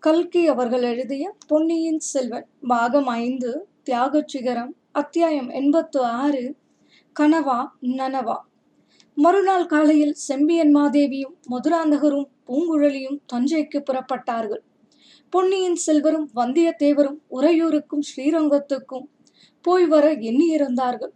கல்கி அவர்கள் எழுதிய பொன்னியின் செல்வன் பாகம் ஐந்து தியாகச் சிகரம் அத்தியாயம் எண்பத்து ஆறு கனவா நனவா. மறுநாள் காலையில் செம்பியன் மாதேவியும் மதுராந்தகரும் பூங்குழலியும் தஞ்சைக்கு புறப்பட்டார்கள். பொன்னியின் செல்வரும் வந்தியத்தேவரும் உறையூருக்கும் ஸ்ரீரங்கத்துக்கும் போய் வர எண்ணியிருந்தார்கள்.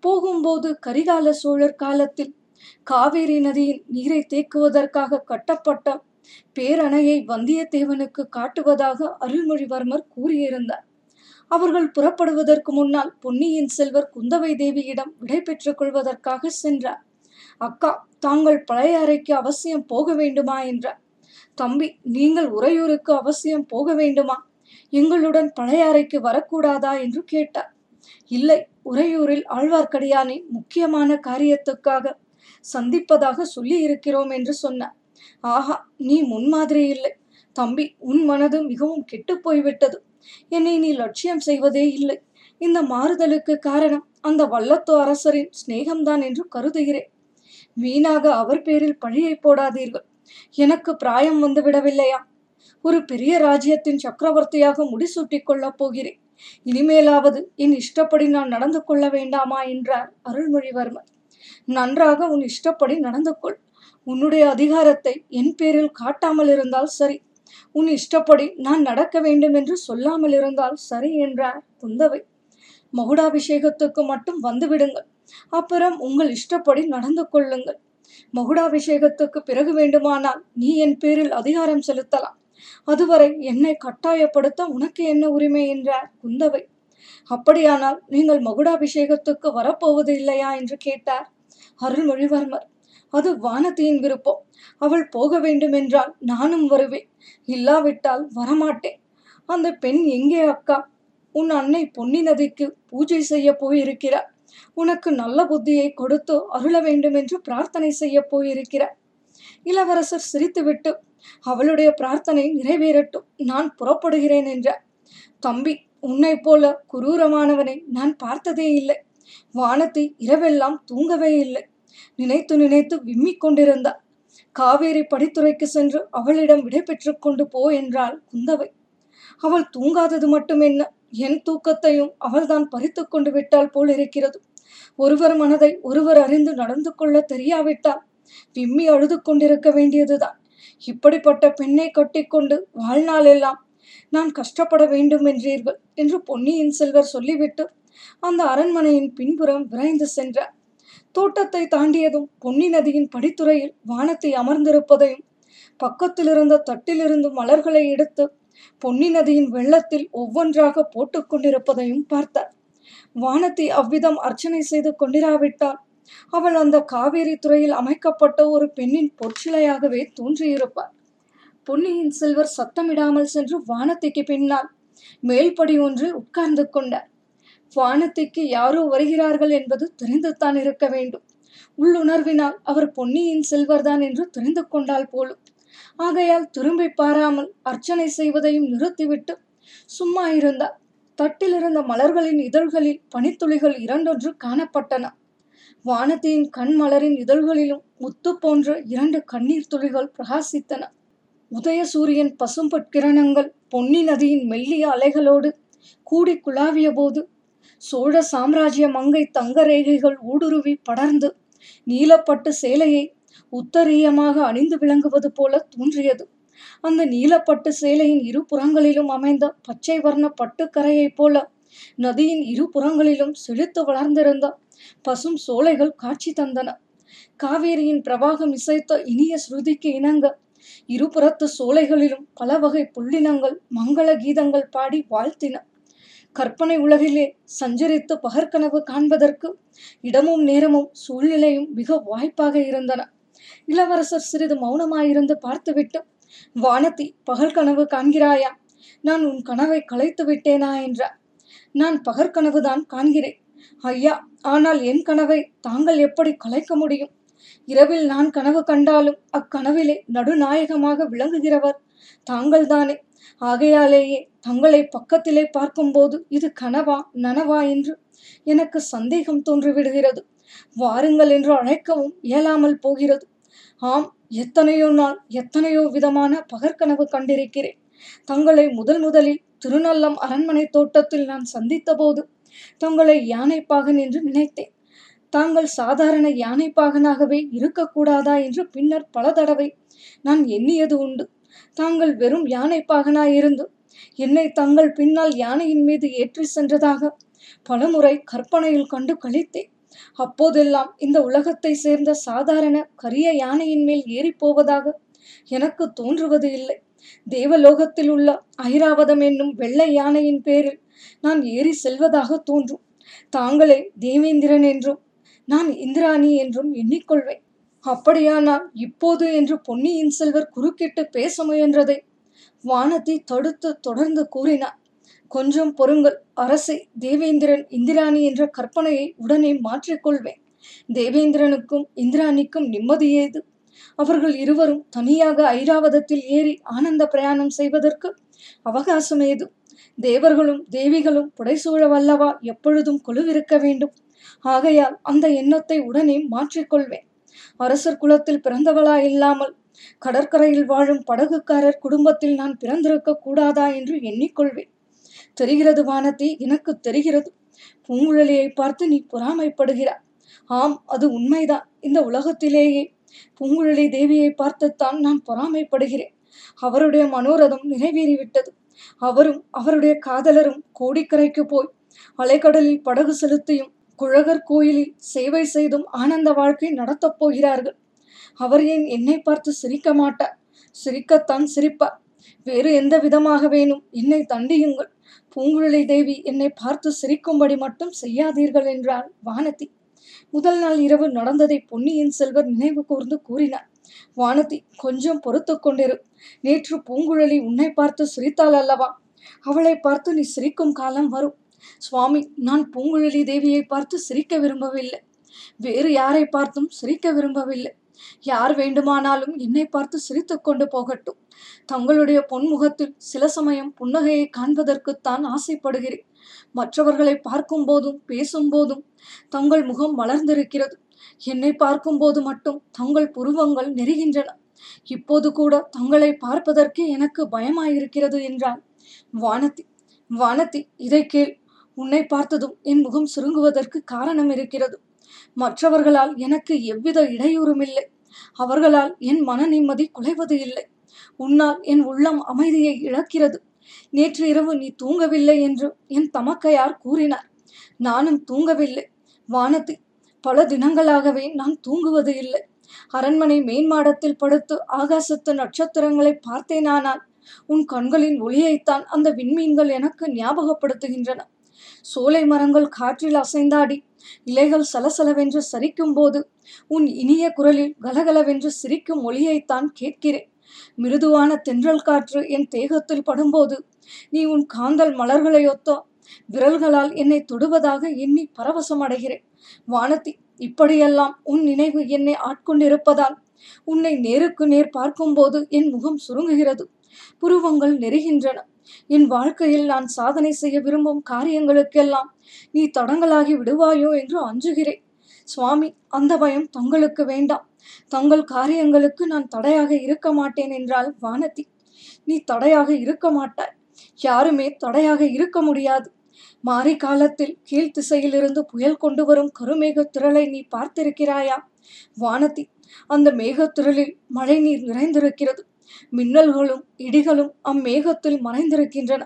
போகும்போது கரிகால சோழர் காலத்தில் காவேரி நதியின் நீரை தேக்குவதற்காக கட்டப்பட்ட பேரணையை வந்தியத்தேவனுக்கு காட்டுவதாக அருள்மொழிவர்மர் கூறியிருந்தார். அவர்கள் புறப்படுவதற்கு முன்னால் பொன்னியின் செல்வர் குந்தவை தேவியிடம் விடை பெற்றுக் கொள்வதற்காக சென்றார். அக்கா தாங்கள் பழைய அறைக்கு அவசியம் போக வேண்டுமா? என்றார். தம்பி நீங்கள் உறையூருக்கு அவசியம் போக வேண்டுமா? எங்களுடன் பழைய அறைக்கு வரக்கூடாதா? என்று கேட்டார். இல்லை உறையூரில் ஆழ்வார்க்கடியானை முக்கியமான காரியத்துக்காக சந்திப்பதாக சொல்லி இருக்கிறோம் என்று சொன்னார். ஆஹா நீ முன்மாதிரி இல்லை. தம்பி உன் மனது மிகவும் கெட்டு போய்விட்டது. என்னை நீ லட்சியம் செய்வதே இல்லை. இந்த மாறுதலுக்கு காரணம் அந்த வல்லத்தோ அரசரின் சிநேகம்தான் என்று கருதுகிறேன். வீணாக அவர் பேரில் பழியை போடாதீர்கள். எனக்கு பிராயம் வந்து விடவில்லையா? ஒரு பெரிய ராஜ்யத்தின் சக்கரவர்த்தியாக முடிசூட்டிக் கொள்ளப் போகிறேன். இனிமேலாவது என் இஷ்டப்படி நான் நடந்து கொள்ள வேண்டாமா? என்றார் அருள்மொழிவர்மர் நன்றாக உன் இஷ்டப்படி நடந்து கொள். உன்னுடைய அதிகாரத்தை என் பேரில் காட்டாமல் இருந்தால் சரி. உன் இஷ்டப்படி நான் நடக்க வேண்டும் என்று சொல்லாமல் இருந்தால் சரி என்றார் குந்தவை மகுடாபிஷேகத்துக்கு மட்டும் வந்துவிடுங்கள். அப்புறம் உங்கள் இஷ்டப்படி நடந்து கொள்ளுங்கள். மகுடாபிஷேகத்துக்கு பிறகு வேண்டுமானால் நீ என் பேரில் அதிகாரம் செலுத்தலாம். அதுவரை என்னை கட்டாயப்படுத்த உனக்கு என்ன உரிமை என்றார் குந்தவை அப்படியானால் நீங்கள் மகுடாபிஷேகத்துக்கு வரப்போவது இல்லையா என்று கேட்டார் அருள்மொழிவர்மர். அது வானதியின் விருப்பம். அவள் போக வேண்டும் என்றால் நானும் வருவேன். இல்லாவிட்டால் வரமாட்டேன். அந்த பெண் எங்கே அக்கா? உன் அன்னை பொன்னி நதிக்கு பூஜை செய்ய போயிருக்கிறார். உனக்கு நல்ல புத்தியை கொடுத்து அருள வேண்டும் என்று பிரார்த்தனை செய்ய போயிருக்கிறார். இளவரசர் சிரித்துவிட்டு அவளுடைய பிரார்த்தனை நிறைவேறட்டும். நான் புறப்படுகிறேன் என்றார். தம்பி உன்னை போல குரூரமானவனை நான் பார்த்ததே இல்லை. வானத்தை இரவெல்லாம் தூங்கவே இல்லை. நினைத்து நினைத்து விம்மிக் கொண்டிருந்தாள் காவேரி படித்துறைக்கு சென்று அவளிடம் விடை கொண்டு போ என்றாள் குந்தவை. அவள் தூங்காதது மட்டும் என்ன? என் தூக்கத்தையும் அவள்தான் பறித்து கொண்டு விட்டால் போல் இருக்கிறது. ஒருவர் மனதை ஒருவர் அறிந்து நடந்து கொள்ள தெரியாவிட்டால் விம்மி அழுது கொண்டிருக்க வேண்டியதுதான். இப்படிப்பட்ட பெண்ணை கட்டிக்கொண்டு வாழ்நாள் எல்லாம் நான் கஷ்டப்பட வேண்டும் என்றீர்கள் என்று பொன்னியின் செல்வர் சொல்லிவிட்டு அந்த அரண்மனையின் பின்புறம் விரைந்து சென்றார். தோட்டத்தை தாண்டியதும் பொன்னி நதியின் படித்துறையில் வானத்தை அமர்ந்திருப்பதையும் பக்கத்திலிருந்த தட்டிலிருந்து மலர்களை எடுத்து பொன்னி நதியின் வெள்ளத்தில் ஒவ்வொன்றாக போட்டுக்கொண்டிருப்பதையும் பார்த்தார். வானத்தை அவ்விதம் அர்ச்சனை செய்து கொண்டிராவிட்டால் அவள் அந்த காவேரி துறையில் அமைக்கப்பட்ட ஒரு பெண்ணின் பொற்சிலையாகவே தோன்றியிருப்பார் பொன்னியின் செல்வர் சத்தமிடாமல் சென்று வானத்திக்கு பின்னால் மேல்படி ஒன்றில் உட்கார்ந்து கொண்டார். வானத்திற்கு யாரோ வருகிறார்கள் என்பது தெரிந்துத்தான் இருக்க வேண்டும். உள்ளுணர்வினால் அவர் பொன்னியின் செல்வர்தான் என்று தெரிந்து கொண்டால் போலும். ஆகையால் திரும்பி பாராமல் அர்ச்சனை செய்வதையும் நிறுத்திவிட்டு சும்மா இருந்தார். தட்டிலிருந்த மலர்களின் இதழ்களில் பனித்துளிகள் இரண்டொன்று காணப்பட்டன. வானத்தின் கண் மலரின் இதழ்களிலும் முத்து போன்ற இரண்டு கண்ணீர் துளிகள் பிரகாசித்தன. உதய சூரியன் பசும்பட்கிரணங்கள் பொன்னி நதியின் மெல்லிய அலைகளோடு கூடி குழாவிய போது சோழ சாம்ராஜ்ய மங்கை தங்க ரேகைகள் ஊடுருவி படர்ந்து நீலப்பட்டு சேலையை உத்தரீயமாக அணிந்து விளங்குவது போல தோன்றியது. அந்த நீலப்பட்டு சேலையின் இரு புறங்களிலும் அமைந்த பச்சை வர்ண பட்டுக்கரையைப் போல நதியின் இரு புறங்களிலும் செழித்து வளர்ந்திருந்த பசும் சோலைகள் காட்சி தந்தன. காவேரியின் பிரவாகம் இசைத்த இனிய ஸ்ருதிக்கு இணங்க இருபுறத்து சோலைகளிலும் பல வகை புள்ளினங்கள் மங்கள கீதங்கள் பாடி வாழ்த்தின. கற்பனை உலகிலே சஞ்சரித்து பகற்கனவு காண்பதற்கு இடமும் நேரமும் சூழ்நிலையும் மிக வாய்ப்பாக இருந்தன. இளவரசர் சிறிது மௌனமாயிருந்து பார்த்துவிட்டு வானதி பகல் கனவு காண்கிறாயா? நான் உன் கனவை கலைத்து விட்டேனா? என்றார். நான் பகற்கனவுதான் காண்கிறேன். ஐயா ஆனால் என் கனவை தாங்கள் எப்படி கலைக்க முடியும்? இரவில் நான் கனவு கண்டாலும் அக்கனவிலே நடுநாயகமாக விளங்குகிறவர் தாங்கள்தானே. ஆகையாலேயே தங்களை பக்கத்திலே பார்க்கும்போது இது கனவா நனவா என்று எனக்கு சந்தேகம் தோன்றிவிடுகிறது. வாருங்கள் என்று அழைக்கவும் இயலாமல் போகிறது. ஆம் எத்தனையோ நாள் எத்தனையோ விதமான பகற்கனவு கண்டிருக்கிறேன். தங்களை முதல் முதலில் திருநல்லம் அரண்மனை தோட்டத்தில் நான் சந்தித்தபோது தங்களை யானைப்பாகன் என்று நினைத்தேன். தாங்கள் சாதாரண யானைப்பாகனாகவே இருக்கக்கூடாதா என்று பின்னர் பல தடவை நான் எண்ணியது உண்டு. தாங்கள் வெறும் யானை பாகனாயிருந்தும் என்னை தங்கள் பின்னால் யானையின் மீது ஏற்றி சென்றதாக பலமுறை கற்பனையில் கண்டு கழித்தேன் அப்போதெல்லாம் இந்த உலகத்தை சேர்ந்த சாதாரண கரிய யானையின் மேல் ஏறி போவதாக எனக்கு தோன்றுவது இல்லை. தேவலோகத்தில் உள்ள ஐராவதம் என்னும் வெள்ளை யானையின் பேரில் நான் ஏறி செல்வதாக தோன்றும். தாங்களே தேவேந்திரன் என்றும் நான் இந்திராணி என்றும் எண்ணிக்கொள்வேன். அப்படியானால் இப்போது என்று பொன்னியின் செல்வர் குறுக்கிட்டு பேச முயன்றதை வானதி தடுத்து தொடர்ந்து கூறினார். கொஞ்சம் பொறுங்கள் அரசை தேவேந்திரன் இந்திராணி என்ற கற்பனையை உடனே மாற்றிக்கொள்வேன் தேவேந்திரனுக்கும் இந்திராணிக்கும் நிம்மதியேது அவர்கள் இருவரும் தனியாக ஐராவதத்தில் ஏறி ஆனந்த பிரயாணம் செய்வதற்கு அவகாசம் ஏது? தேவர்களும் தேவிகளும் புடைசூழ வல்லவா எப்பொழுதும் குழுவிருக்க வேண்டும். ஆகையால் அந்த எண்ணத்தை உடனே மாற்றிக்கொள்வேன் அரசர் குலத்தில் பிறந்தவளா இல்லாமல் கடற்கரையில் வாழும் படகுக்காரர் குடும்பத்தில் நான் பிறந்திருக்க கூடாதா என்று எண்ணிக்கொள்வேன். தெரிகிறது வானதி எனக்கு தெரிகிறது. பூங்குழலியை பார்த்து நீ பொறாமைப்படுகிறாய். ஆம் அது உண்மைதான். இந்த உலகத்திலேயே பூங்குழலி தேவியை பார்த்துத்தான் நான் பொறாமைப்படுகிறேன். அவருடைய மனோரதம் நிறைவேறிவிட்டது. அவரும் அவருடைய காதலரும் கோடிக்கரைக்கு போய் அலைக்கடலில் படகு செலுத்தியும் குழகர் கோயிலில் சேவை செய்தும் ஆனந்த வாழ்க்கை நடத்தப் போகிறார்கள். அவர் ஏன் என்னை பார்த்து சிரிக்க மாட்டார்? சிரிக்கத்தான் சிரிப்பார். வேறு எந்த விதமாக வேணும்? என்னை தண்டியுங்கள். பூங்குழலி தேவி என்னை பார்த்து சிரிக்கும்படி மட்டும் செய்யாதீர்கள் என்றாள் வானதி. முதல் நாள் இரவு நடந்ததை பொன்னியின் செல்வர் நினைவு கூர்ந்து கூறினார். வானதி கொஞ்சம் பொறுத்து கொண்டிரு. நேற்று பூங்குழலி உன்னை பார்த்து சிரித்தாள் அல்லவா? அவளை பார்த்து நீ சிரிக்கும் காலம் வரும். சுவாமி நான் பூங்குழலி தேவியை பார்த்து சிரிக்க விரும்பவில்லை. வேறு யாரை பார்த்தும் சிரிக்க விரும்பவில்லை. யார் வேண்டுமானாலும் என்னை பார்த்து சிரித்து கொண்டு போகட்டும். தங்களுடைய பொன்முகத்தில் சில சமயம் புன்னகையை காண்பதற்குத்தான் ஆசைப்படுகிறேன். மற்றவர்களை பார்க்கும் போதும் பேசும் போதும் தங்கள் முகம் வளர்ந்திருக்கிறது. என்னை பார்க்கும் போது மட்டும் தங்கள் புருவங்கள் நெருகின்றன. இப்போது கூட தங்களை பார்ப்பதற்கே எனக்கு பயமாயிருக்கிறது என்றான். வானதி வானதி இதை கேள். உன்னை பார்த்ததும் என் முகம் சுருங்குவதற்கு காரணம் இருக்கிறது. மற்றவர்களால் எனக்கு எவ்வித இடையூறும் இல்லை. அவர்களால் என் மன நிம்மதி குலைவது இல்லை. உன்னால் என் உள்ளம் அமைதியை இழக்கிறது. நேற்று இரவு நீ தூங்கவில்லை என்று என் தமக்கையார் கூறினார். நானும் தூங்கவில்லை. வானதி பல தினங்களாகவே நான் தூங்குவது இல்லை. அரண்மனை மேன்மாடத்தில் படுத்து ஆகாசத்து நட்சத்திரங்களை பார்த்தேனானால் உன் கண்களின் ஒளியைத்தான் அந்த விண்மீன்கள் எனக்கு ஞாபகப்படுத்துகின்றன. சோலை மரங்கள் காற்றில் அசைந்தாடி இலைகள் சலசலவென்று சரிக்கும் போது உன் இனிய குரலில் கலகலவென்று சிரிக்கும் ஒளியைத்தான் கேட்கிறேன். மிருதுவான தென்றல் காற்று என் தேகத்தில் படும்போது நீ உன் காந்தல் மலர்களையொத்தோ விரல்களால் என்னை தொடுவதாக எண்ணி பரவசம் அடைகிறேன் வானதி இப்படியெல்லாம் உன் நினைவு என்னை ஆட்கொண்டிருப்பதால் உன்னை நேருக்கு நேர் பார்க்கும்போது என் முகம் சுருங்குகிறது. புருவங்கள் நெருகின்றன. என் வாழ்க்கையில் நான் சாதனை செய்ய விரும்பும் காரியங்களுக்கெல்லாம் நீ தடங்களாகி விடுவாயோ என்று அஞ்சுகிறேன். சுவாமி அந்த பயம் தங்களுக்கு வேண்டாம். தங்கள் காரியங்களுக்கு நான் தடையாக இருக்க மாட்டேன் என்றால் வானதி. நீ தடையாக இருக்க மாட்டாய். யாருமே தடையாக இருக்க முடியாது. மாறி காலத்தில் கீழ் திசையிலிருந்து புயல் கொண்டு வரும் கருமேக திரளை நீ பார்த்திருக்கிறாயா? வானதி அந்த மேகத்திரளில் மழை நீர் நிறைந்திருக்கிறது. மின்னல்களும் இடிகளும் அம்மேகத்தில் மறைந்திருக்கின்றன.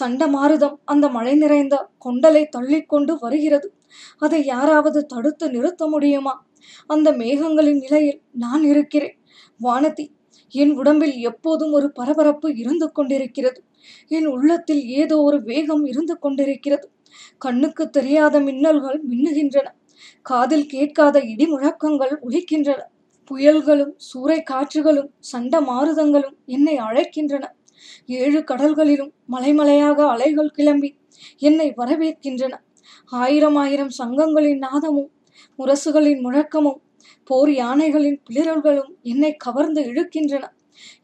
சண்டமாருதம் அந்த மழை நிறைந்த கொண்டலை தள்ளிக்கொண்டு வருகிறது. அதை யாராவது தடுத்து நிறுத்த முடியுமா? அந்த மேகங்களின் நிலையில் நான் இருக்கிறேன். வானதி என் உடம்பில் எப்போதும் ஒரு பரபரப்பு இருந்து கொண்டிருக்கிறது. என் உள்ளத்தில் ஏதோ ஒரு வேகம் இருந்து கொண்டிருக்கிறது. கண்ணுக்கு தெரியாத மின்னல்கள் மின்னுகின்றன. காதில் கேட்காத இடி முழக்கங்கள் ஒழிக்கின்றன புயல்களும் சூறை காற்றுகளும் சண்ட மாருதங்களும் என்னை அழைக்கின்றன. ஏழு கடல்களிலும் மலைமலையாக அலைகள் கிளம்பி என்னை வரவேற்கின்றன. ஆயிரம் ஆயிரம் சங்கங்களின் நாதமும் முரசுகளின் முழக்கமும் போர் யானைகளின் பிளிரல்களும் என்னை கவர்ந்து இழுக்கின்றன.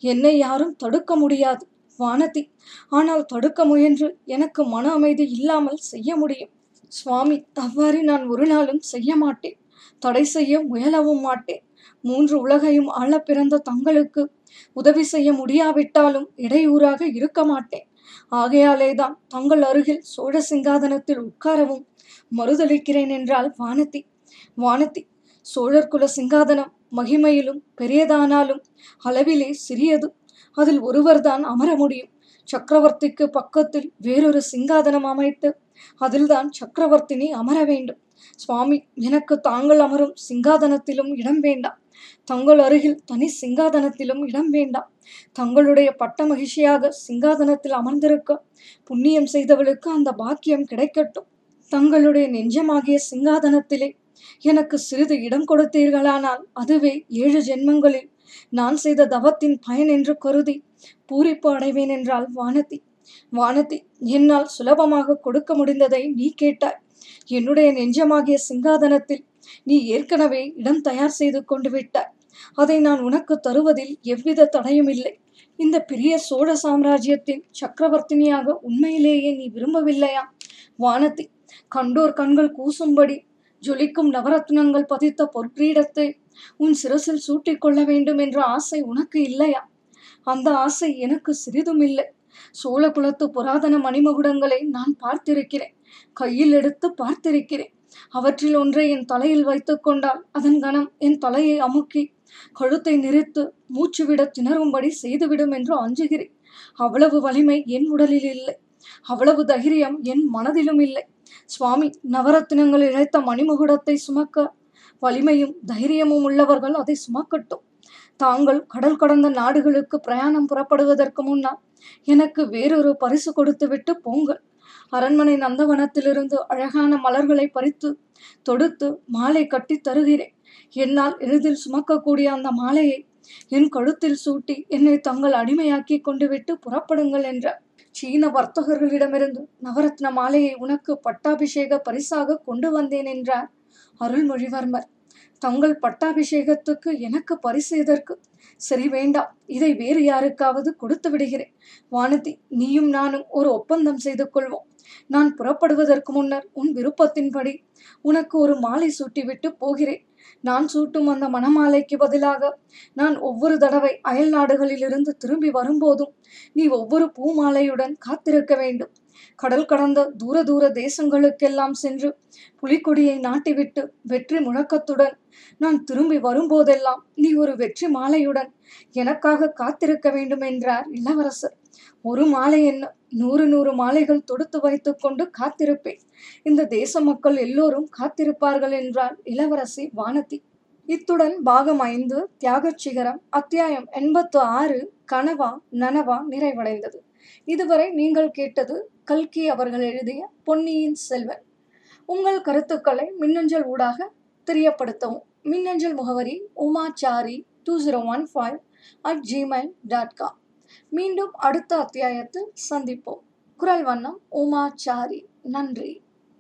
என்னை யாரும் தடுக்க முடியாது வானதி. ஆனால் தடுக்க முயன்று எனக்கு மன அமைதி இல்லாமல் செய்ய முடியும். சுவாமி அவ்வாறு நான் ஒரு நாளும் செய்ய மாட்டேன். தடை செய்ய முயலவும் மாட்டேன். மூன்று உலகையும் ஆள பிறந்த தங்களுக்கு உதவி செய்ய முடியாவிட்டாலும் இடையூறாக இருக்க மாட்டேன். ஆகையாலேதான் தங்கள் அருகில் சோழ சிங்காதனத்தில் உட்காரவும் மறுதளிக்கிறேன் என்றாள் வானதி. வானதி சோழர் குல சிங்காதனம் மகிமையிலும் பெரியதானாலும் அளவிலே சிறியது. அதில் ஒருவர்தான் அமர முடியும். சக்கரவர்த்திக்கு பக்கத்தில் வேறொரு சிங்காதனம் அமைத்து அதில்தான் சக்கரவர்த்தினி அமர வேண்டும். சுவாமி எனக்கு தாங்கள் அமரும் சிங்காதனத்திலும் இடம் வேண்டாம் தங்கள் அருகில் தனி சிங்காதனத்திலும் இடம் வேண்டாம் தங்களுடைய பட்ட மகிழ்ச்சியாக சிங்காதனத்தில் அமர்ந்திருக்க புண்ணியம் செய்தவளுக்கு அந்த பாக்கியம் கிடைக்கட்டும். தங்களுடைய நெஞ்சமாகிய சிங்காதனத்திலே எனக்கு சிறிது இடம் கொடுத்தீர்களானால் அதுவே ஏழு ஜென்மங்களில் நான் செய்த தவத்தின் பயன் என்று கருதி பூரிப்பு அடைவேன் என்றால் வானதி. வானதி என்னால் சுலபமாக கொடுக்க முடிந்ததை நீ கேட்டாய். என்னுடைய நெஞ்சமாகிய சிங்காதனத்தில் நீ ஏற்கனவே இடம் தயார் செய்து கொண்டு விட்டாய். அதை நான் உனக்கு தருவதில் எவ்வித தடையும் இல்லை. இந்த பெரிய சோழ சாம்ராஜ்யத்தின் சக்கரவர்த்தினியாக உண்மையிலேயே நீ விரும்பவில்லையா? வானத்தி கண்டோர் கண்கள் கூசும்படி ஜொலிக்கும் நவரத்னங்கள் பதித்த பொற்கிரீடத்தை உன் சிரசில் சூட்டிக் கொள்ள வேண்டும் என்ற ஆசை உனக்கு இல்லையா? அந்த ஆசை எனக்கு சிறிதும் இல்லை. சோழ குலத்து புராதன மணிமகுடங்களை நான் பார்த்திருக்கிறேன். கையில் எடுத்து பார்த்திருக்கிறேன். அவற்றில் ஒன்றை என் தலையில் வைத்துக் கொண்டால் அதன் கணம் என் தலையை அமுக்கி கழுத்தை நிறுத்து மூச்சுவிட திணறும்படி செய்துவிடும் என்று அஞ்சுகிறேன். அவ்வளவு வலிமை என் உடலில் இல்லை. அவ்வளவு தைரியம் என் மனதிலும் இல்லை. சுவாமி நவரத்தினங்கள் இழைத்த மணிமுகுடத்தை சுமக்க வலிமையும் தைரியமும் உள்ளவர்கள் அதை சுமக்கட்டும். தாங்கள் கடல் கடந்த நாடுகளுக்கு பிரயாணம் புறப்படுவதற்கு முன்னால் எனக்கு வேறொரு பரிசு கொடுத்துவிட்டு போங்கள். அரண்மனை நந்தவனத்திலிருந்து அழகான மலர்களை பறித்து தொடுத்து மாலை கட்டி தருகிறேன். என்னால் எளிதில் சுமக்கக்கூடிய அந்த மாலையை என் கழுத்தில் சூட்டி என்னை தங்கள் அடிமையாக்கி கொண்டு விட்டு புறப்படுங்கள் என்றார் சீன வர்த்தகர்களிடமிருந்து நவரத்ன மாலையை உனக்கு பட்டாபிஷேக பரிசாக கொண்டு வந்தேன் என்றார் அருள்மொழிவர்மர் தங்கள் பட்டாபிஷேகத்துக்கு எனக்கு பரிசு எதற்கு? சரி வேண்டாம். இதை வேறு யாருக்காவது கொடுத்து விடுகிறேன். வானதி நீயும் நானும் ஒரு ஒப்பந்தம் செய்து கொள்வோம். நான் புறப்படுவதற்கு முன்னர் உன் விருப்பத்தின்படி உனக்கு ஒரு மாலை சூட்டிவிட்டு போகிறேன். நான் சூட்டும் அந்த மணமாலைக்கு பதிலாக நான் ஒவ்வொரு தடவை அயல் நாடுகளிலிருந்து திரும்பி வரும்போதும் நீ ஒவ்வொரு பூமாலையுடன் காத்திருக்க வேண்டும். கடல் கடந்த தூர தூர தேசங்களுக்கெல்லாம் சென்று புலிக்கொடியை நாட்டிவிட்டு வெற்றி முழக்கத்துடன் நான் திரும்பி வரும்போதெல்லாம் நீ ஒரு வெற்றி மாலையுடன் எனக்காக காத்திருக்க வேண்டும் என்றார் இளவரசர். ஒரு மாலை என்ன நூறு நூறு மாலைகள் தொடுத்து வைத்துக் கொண்டு காத்திருப்பேன். இந்த தேச மக்கள் எல்லோரும் காத்திருப்பார்கள் என்றார் இளவரசி வானதி. இத்துடன் பாகம் ஐந்து தியாகச் சிகரம் அத்தியாயம் எண்பத்து ஆறு கனவா நனவா நிறைவடைந்தது. இதுவரை நீங்கள் கேட்டது கல்கி அவர்கள் எழுதிய பொன்னியின் செல்வன். உங்கள் கருத்துக்களை மின்னஞ்சல் ஊடாக தெரியப்படுத்தவும். மின்னஞ்சல் முகவரி Umachari two zero one five at Gmail dot com மீண்டும் அடுத்த அத்தியாயத்தில் சந்திப்போம். குரல் வண்ணம் உமாச்சாரி. நன்றி.